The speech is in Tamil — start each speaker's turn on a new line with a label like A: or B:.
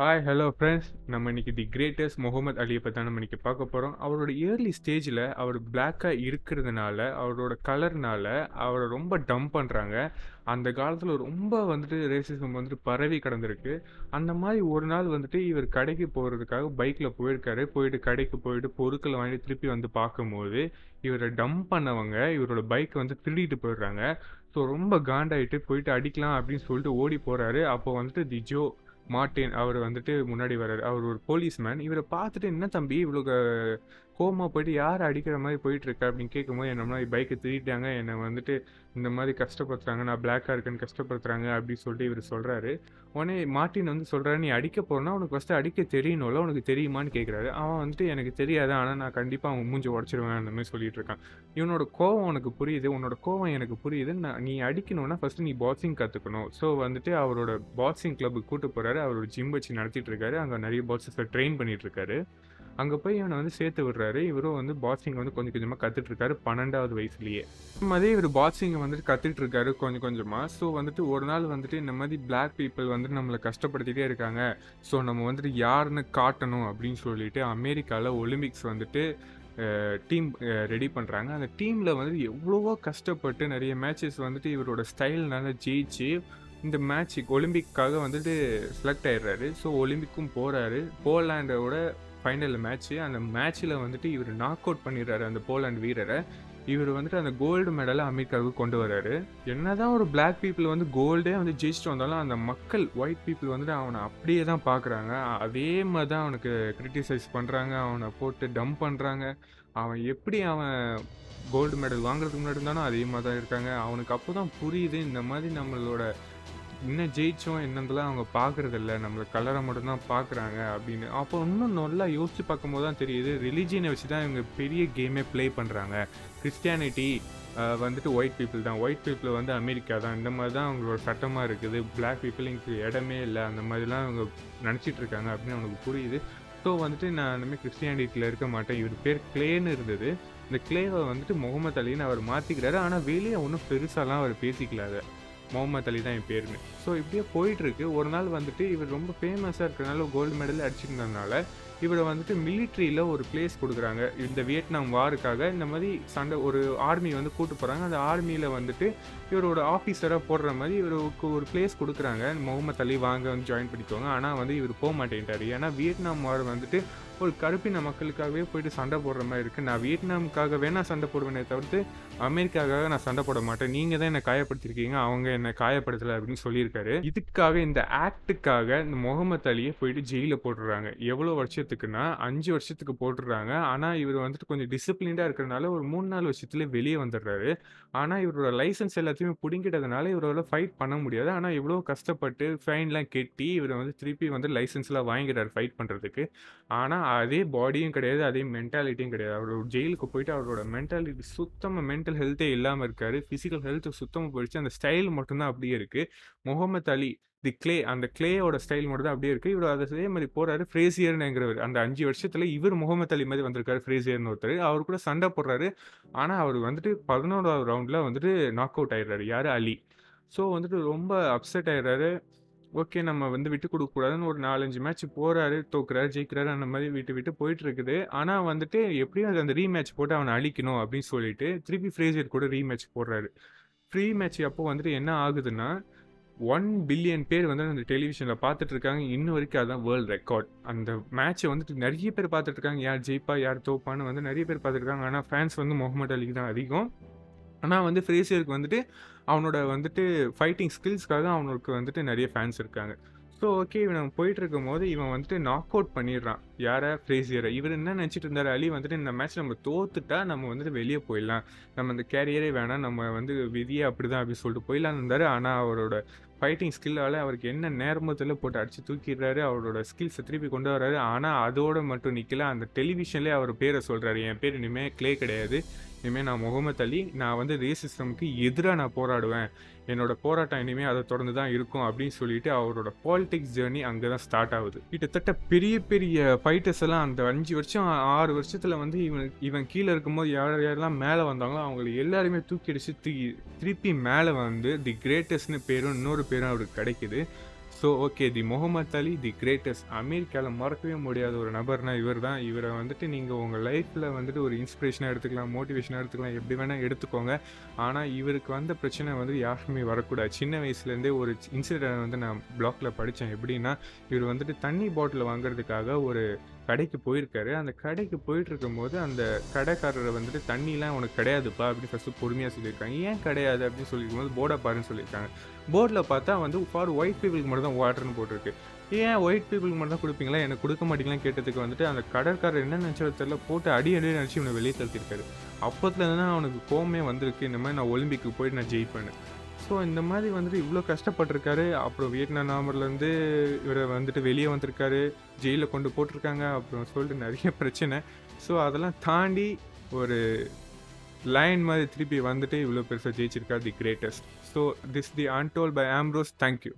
A: ஹாய் ஹலோ ஃப்ரெண்ட்ஸ் நம்ம இன்னைக்கு தி கிரேட்டஸ்ட் முகமது அலியை பற்றி நம்ம இன்னைக்கு பார்க்க போகிறோம் அவரோட இயர்லி ஸ்டேஜில் அவர் பிளாக்காக இருக்கிறதுனால அவரோட கலர்னால அவரை ரொம்ப டம்ப் பண்ணுறாங்க அந்த காலத்தில் ரொம்ப வந்துட்டு ரேசிசம் வந்துட்டு பரவி கிடந்திருக்கு. அந்த மாதிரி ஒரு நாள் வந்துட்டு இவர் கடைக்கு போகிறதுக்காக பைக்கில் போயிருக்காரு. போயிட்டு கடைக்கு போயிட்டு பொருட்களை வாங்கிட்டு திருப்பி வந்து பார்க்கும்போது இவரை டம்ப் பண்ணவங்க இவரோட பைக்கை வந்து திருடிட்டு போயிடுறாங்க. ஸோ ரொம்ப காண்டாயிட்டு போயிட்டு அடிக்கலாம் அப்படின்னு சொல்லிட்டு ஓடி போகிறாரு அப்போ வந்துட்டு தி ஜோ மார்ட்டின் அவர் வந்துட்டு முன்னாடி வர்றாரு. அவர் ஒரு போலீஸ்மேன். இவரை பார்த்துட்டு என்ன தம்பி இவ்வளோ கோமா போயிட்டு யார் அடிக்கிற மாதிரி போயிட்டு இருக்க அப்படின்னு கேட்கும்போது என்ன மாதிரி பைக்கை திருட்டாங்க என்னை வந்துட்டு இந்த மாதிரி கஷ்டப்படுத்துறாங்க. நான் பிளாக்காக இருக்கேன்னு கஷ்டப்படுத்துறாங்க. அப்படின்னு சொல்லிட்டு இவர் சொல்கிறாரு உடனே மார்ட்டின் வந்து சொல்கிறாரு நீ அடிக்க போறனா உனக்கு ஃபஸ்ட்டு அடிக்க தெரியணும்ல. உனக்கு தெரியுமான்னு கேட்குறாரு அவன் வந்துட்டு எனக்கு தெரியாது. ஆனால் நான் கண்டிப்பாக அவன் மூஞ்சி உடச்சிடுவேன் அந்த மாதிரி சொல்லிட்டு இருக்கான். இவனோட கோவம் உனக்கு புரியுது. உன்னோட கோவம் எனக்கு புரியுது. நான் நீ அடிக்கணும்னா ஃபஸ்ட்டு நீ பாக்ஸிங் கற்றுக்கணும் ஸோ வந்துட்டு அவரோட பாக்ஸிங் கிளப்புக்கு கூட்டு போகிறாரு அவர் ஒரு ஜிம் வச்சு நடத்திட்டு இருக்காரு அங்கே நிறைய பாக்ஸஸை ட்ரெயின் பண்ணிட்டு இருக்காரு அங்கே போய் இவனை வந்து சேர்த்து விடுறாரு. இவரும் வந்து பாக்ஸிங் வந்து கொஞ்சம் கொஞ்சமாக கற்றுட்டு இருக்காரு பன்னெண்டாவது வயசுலயே. இந்த மாதிரி இவர் பாக்ஸிங்கை வந்துட்டு கற்றுட்டு இருக்காரு கொஞ்சம். கொஞ்சமாக ஸோ வந்துட்டு ஒரு நாள் வந்துட்டு இந்த மாதிரி பிளாக் பீப்புள் வந்துட்டு நம்மளை கஷ்டப்படுத்திட்டே இருக்காங்க. ஸோ நம்ம வந்துட்டு யாருன்னு காட்டணும் அப்படின்னு சொல்லிட்டு அமெரிக்காவில் ஒலிம்பிக்ஸ் வந்துட்டு டீம் ரெடி பண்ணுறாங்க அந்த டீமில் வந்துட்டு எவ்வளவோ கஷ்டப்பட்டு நிறைய மேட்சஸ் வந்துட்டு இவரோட ஸ்டைல்னால ஜெயிச்சு இந்த மேட்ச்சுக்கு ஒலிம்பிக்காக வந்துட்டு செலக்ட் ஆயிடுறாரு. ஸோ ஒலிம்பிக்கும் போகிறாரு போலாண்டோட ஃபைனல் மேட்ச்சு அந்த மேட்ச்சில் வந்துட்டு இவர் நாக் அவுட் பண்ணிடுறாரு அந்த போலாண்ட் வீரரை. இவர் வந்துட்டு அந்த கோல்டு மெடலை அமெரிக்காவுக்கு கொண்டு வராரு என்னதான் ஒரு பிளாக் பீப்புள் வந்து கோல்டே வந்து ஜெயிச்சுட்டு வந்தாலும் அந்த மக்கள் ஒயிட் பீப்புள் வந்துட்டு அவனை அப்படியே தான் பார்க்குறாங்க. அதே மாதிரி தான் அவனுக்கு கிரிட்டிசைஸ் பண்ணுறாங்க அவனை போட்டு டம்ப் பண்ணுறாங்க அவன் எப்படி அவன் கோல்டு மெடல் வாங்குறதுக்கு முன்னாடி தானே அதிகமாக தான் இருக்காங்க. அவனுக்கு அப்போ தான் புரியுது இந்த மாதிரி நம்மளோட இன்னும் ஜெயிச்சோம் என்னந்தெல்லாம் அவங்க பார்க்குறதில்ல. நம்மளை கலரை மட்டும்தான் பார்க்குறாங்க அப்படின்னு. அப்போ இன்னும் நல்லா யோசித்து பார்க்கும்போது தான் தெரியுது ரிலிஜியனை வச்சு தான் இவங்க பெரிய கேமே ப்ளே பண்ணுறாங்க கிறிஸ்டியானிட்டி வந்துட்டு ஒயிட் பீப்புள் தான். ஒயிட் பீப்புள் வந்து அமெரிக்கா தான். இந்த மாதிரி தான் அவங்களோட சட்டமாக இருக்குது. பிளாக் பீப்புள் இங்கே இடமே இல்லை. அந்த மாதிரிலாம் அவங்க நினச்சிட்டு இருக்காங்க அப்படின்னு அவனுக்கு புரியுது. ஸோ வந்துட்டு நான் இனிமேல் கிறிஸ்டியானிட்டியில் இருக்க மாட்டேன். இவர் பேர் கிளேன்னு இருந்தது. இந்த கிளேவை வந்துட்டு முகமது அலின்னு அவர் மாற்றிக்கிறாரு ஆனால் வெளியே ஒன்றும் பெருசாலாம் அவர் பேசிக்கலாத முகமது அலி தான் என் பேருன்னு. ஸோ இப்படியே போயிட்டுருக்கு ஒரு நாள் வந்துட்டு இவர் ரொம்ப ஃபேமஸாக இருக்கிறனால கோல்டு மெடல் அடிச்சிருந்ததுனால இவரை வந்துட்டு மிலிட்ரியில் ஒரு பிளேஸ் கொடுக்குறாங்க. இந்த வியட்நாம் வாருக்காக இந்த மாதிரி சண்டை ஒரு ஆர்மி வந்து கூட்டு போகிறாங்க அந்த ஆர்மியில் வந்துட்டு இவரோட ஆஃபீஸராக போடுற மாதிரி இவருக்கு ஒரு பிளேஸ் கொடுக்குறாங்க. முகமது அலி வாங்க வந்து ஜாயின் பண்ணிக்கோங்க. ஆனால் வந்து இவர் போக மாட்டேன்ட்டார். ஏன்னா வியட்நாம் வார் வந்துட்டு ஒரு கருப்பின மக்களுக்காகவே போயிட்டு சண்டை போடுற மாதிரி இருக்குது நான் வியட்நாமுக்காக வேணால் சண்டை போடுவேனே தவிர்த்து அமெரிக்காவுக்காக நான் சண்டை போட மாட்டேன். நீங்கள் தான் என்னை காயப்படுத்திருக்கீங்க அவங்க என்னை காயப்படுத்தலை அப்படின்னு சொல்லியிருக்காரு. இதுக்காக இந்த ஆக்டுக்காக இந்த முகமது அலியை போயிட்டு ஜெயிலில் போட்டுடுறாங்க எவ்வளோ வருஷத்துக்குன்னா அஞ்சு வருஷத்துக்கு போட்டுடுறாங்க ஆனால் இவர் வந்துட்டு கொஞ்சம் டிசிப்ளின்டாக இருக்கிறனால ஒரு மூணு நாலு வருஷத்துல வெளியே வந்துடுறாரு. ஆனால் இவரோட லைசன்ஸ் எல்லாத்தையுமே பிடிங்கிட்டதுனால இவரோட ஃபைட் பண்ண முடியாது. ஆனால் இவ்வளோ கஷ்டப்பட்டு ஃபைன்லாம் கெட்டி இவர் வந்து திருப்பி வந்து லைசன்ஸ்லாம் வாங்கிடுறாரு ஃபைட் பண்ணுறதுக்கு ஆனால் அதே பாடியும் கிடையாது அதே மென்டாலிட்டியும் கிடையாது. அவர் ஜெயிலுக்கு போயிட்டு அவரோட மென்டாலிட்டி சுத்தமாக மென்டல் ஹெல்த்தே இல்லாமல் இருக்காரு. ஃபிசிக்கல் ஹெல்த் சுத்தமாக போயிடுச்சு. அந்த ஸ்டைல் மட்டும்தான் அப்படியே இருக்குது முகமது அலி தி கிளே அந்த கிளேயோட ஸ்டைல் மட்டும் தான் அப்படியே இருக்குது இவர் அதே மாதிரி போகிறாரு ஃப்ரேசியர்னுங்கிறவர் அந்த அஞ்சு வருஷத்தில் இவர் முகமது அலி மாதிரி வந்திருக்காரு ஃப்ரேசியர்னு ஒருத்தர். அவர் கூட சண்டை போடுறாரு. ஆனால் அவர் வந்துட்டு பதினோராவது ரவுண்டில் வந்துட்டு நாக் அவுட் ஆயிடுறாரு. யார்? அலி. ஸோ வந்துட்டு ரொம்ப அப்செட் ஆயிடுறாரு. ஓகே நம்ம வந்து விட்டு கொடுக்கக்கூடாதுன்னு ஒரு நாலஞ்சு மேட்ச் போகிறாரு தோக்குறாரு ஜெயிக்கிறாரு அந்த மாதிரி விட்டு விட்டு போயிட்டு இருக்குது ஆனால் வந்துட்டு எப்படியும் அது அந்த ரீமேட்ச் போட்டு அவனை அழிக்கணும் அப்படின்னு சொல்லிட்டு திருப்பி ஃப்ரேசியர் கூட ரீமேட்ச் போடுறாரு. ஃப்ரீ மேட்ச் அப்போ வந்துட்டு என்ன ஆகுதுன்னா ஒன் பில்லியன் பேர் வந்து அந்த டெலிவிஷனில் பார்த்துட்டு இருக்காங்க. இன்ன வரைக்கும் அதுதான் வேர்ல்டு ரெக்கார்ட் அந்த மேட்ச்சை வந்துட்டு நிறைய பேர் பார்த்துட்டு இருக்காங்க. யார் ஜெயிப்பா யார் தோப்பான்னு வந்து நிறைய பேர் பார்த்துருக்காங்க ஆனால் ஃபேன்ஸ் வந்து முகமது அலிக்கு தான் அதிகம். ஆனால் வந்து ஃப்ரேசியருக்கு வந்துட்டு அவனோட வந்துட்டு ஃபைட்டிங் ஸ்கில்ஸ்க்காக அவனுக்கு வந்துட்டு நிறைய ஃபேன்ஸ் இருக்காங்க. ஸோ ஓகே இவன் போயிட்டு இருக்கும் போது இவன் வந்துட்டு நாக் அவுட் பண்ணிடுறான். யாரை? ஃப்ரேசியரை. இவர் என்ன நினச்சிட்டு இருந்தார்? அலி வந்துட்டு இந்த மேட்ச் நம்ம தோத்துட்டா நம்ம வந்துட்டு வெளியே போயிடலாம். நம்ம இந்த கேரியரே வேணாம். நம்ம வந்து விதியே அப்படி தான் அப்படின்னு சொல்லிட்டு போயிடலான்னு இருந்தார். ஆனால் அவரோட ஃபைட்டிங் ஸ்கில்லால் அவருக்கு என்ன நேர்மத்தில் போட்டு அடித்து தூக்கிடுறாரு அவரோட ஸ்கில்ஸை திருப்பி கொண்டு வர்றாரு. ஆனால் அதோட மட்டும் நிற்கல அந்த டெலிவிஷன்லேயே அவர் பேரை சொல்கிறாரு என் பேர் இனிமேல் க்ளே கிடையாது. இனிமேல் நான் முகமது அலி நான் வந்து ரேசிசமுக்கு எதிராக நான் போராடுவேன். என்னோட போராட்டம் இனிமேல் அதை தொடர்ந்து தான் இருக்கும் அப்படின்னு சொல்லிட்டு அவரோட பாலிடிக்ஸ் ஜேர்னி அங்கே தான் ஸ்டார்ட் ஆகுது. கிட்டத்தட்ட பெரிய பெரிய ஃபைட்டர்ஸ் எல்லாம் அந்த அஞ்சு வருஷம் ஆறு வருஷத்தில் வந்து இவன் இவன் கீழே இருக்கும்போது யார் யாரெல்லாம் மேலே வந்தாங்களோ அவங்களை எல்லாருமே தூக்கி அடிச்சு தூக்கி திருப்பி மேலே வந்து தி கிரேட்டஸ்ட்னு பேரும் இன்னொரு பேரும் அவருக்கு கிடைக்குது. So okay the Muhammad Ali the greatest அமெரிக்காவில் மறக்கவே முடியாத ஒரு நபர்னா இவர் தான் இவரை வந்துட்டு நீங்கள் உங்கள் லைஃப்பில் வந்துட்டு ஒரு இன்ஸ்பிரேஷனாக எடுத்துக்கலாம் மோட்டிவேஷனாக எடுத்துக்கலாம் எப்படி வேணால் எடுத்துக்கோங்க. ஆனால் இவருக்கு வந்த பிரச்சனை வந்து யாருக்குமே வரக்கூடாது. சின்ன வயசுலேருந்தே ஒரு இன்சிடென்ட் வந்து நான் பிளாக்ல படித்தேன். எப்படின்னா இவர் வந்துட்டு தண்ணி பாட்டில் வாங்குறதுக்காக ஒரு கடைக்கு போயிருக்காரு. அந்த கடைக்கு போயிட்டு இருக்கும்போது அந்த கடைக்காரரை வந்துட்டு தண்ணிலாம் உனக்கு கிடையாதுப்பா அப்படின்னு ஃபஸ்ட்டு பொறுமையாக சொல்லியிருக்காங்க. ஏன் கிடையாது? அப்படின்னு சொல்லியிருக்கும்போது போர்டை பாருன்னு சொல்லியிருக்காங்க. போர்டில் பார்த்தா வந்து ஃபார் ஒயிட் பீப்புளுக்கு மட்டும் தான் வாட்டர்னு போட்டிருக்கு. ஏன் ஒயிட் பீப்புளுக்கு மட்டும் தான் கொடுப்பீங்களா? எனக்கு கொடுக்க மாட்டீங்களான்னு கேட்டதுக்கு வந்துட்டு அந்த கடற்காரர் என்ன நினச்சோ தெரியல போட்டு அடி அடி நினச்சி இவனை வெளியே தள்ளியிருக்காரு அப்போத்துலேருந்து தான் அவனுக்கு கோமே வந்திருக்கு. இந்த மாதிரி நான் ஒலிம்பிக்கு போயிட்டு நான் ஜெயிப்பேன் ஸோ இந்த மாதிரி வந்துட்டு இவ்வளோ கஷ்டப்பட்டிருக்காரு. அப்புறம் வியட்நாம் நாமர்லேருந்து இவரை வந்துட்டு வெளியே வந்திருக்காரு. ஜெயிலில் கொண்டு போட்டிருக்காங்க. அப்புறம் சொல்லிட்டு நிறைய பிரச்சனை. ஸோ அதெல்லாம் தாண்டி ஒரு லைன் மாதிரி திருப்பி வந்துட்டு இவ்வளோ பெருசாக ஜெயிச்சிருக்கா the greatest so this the untold by Ambrose thank you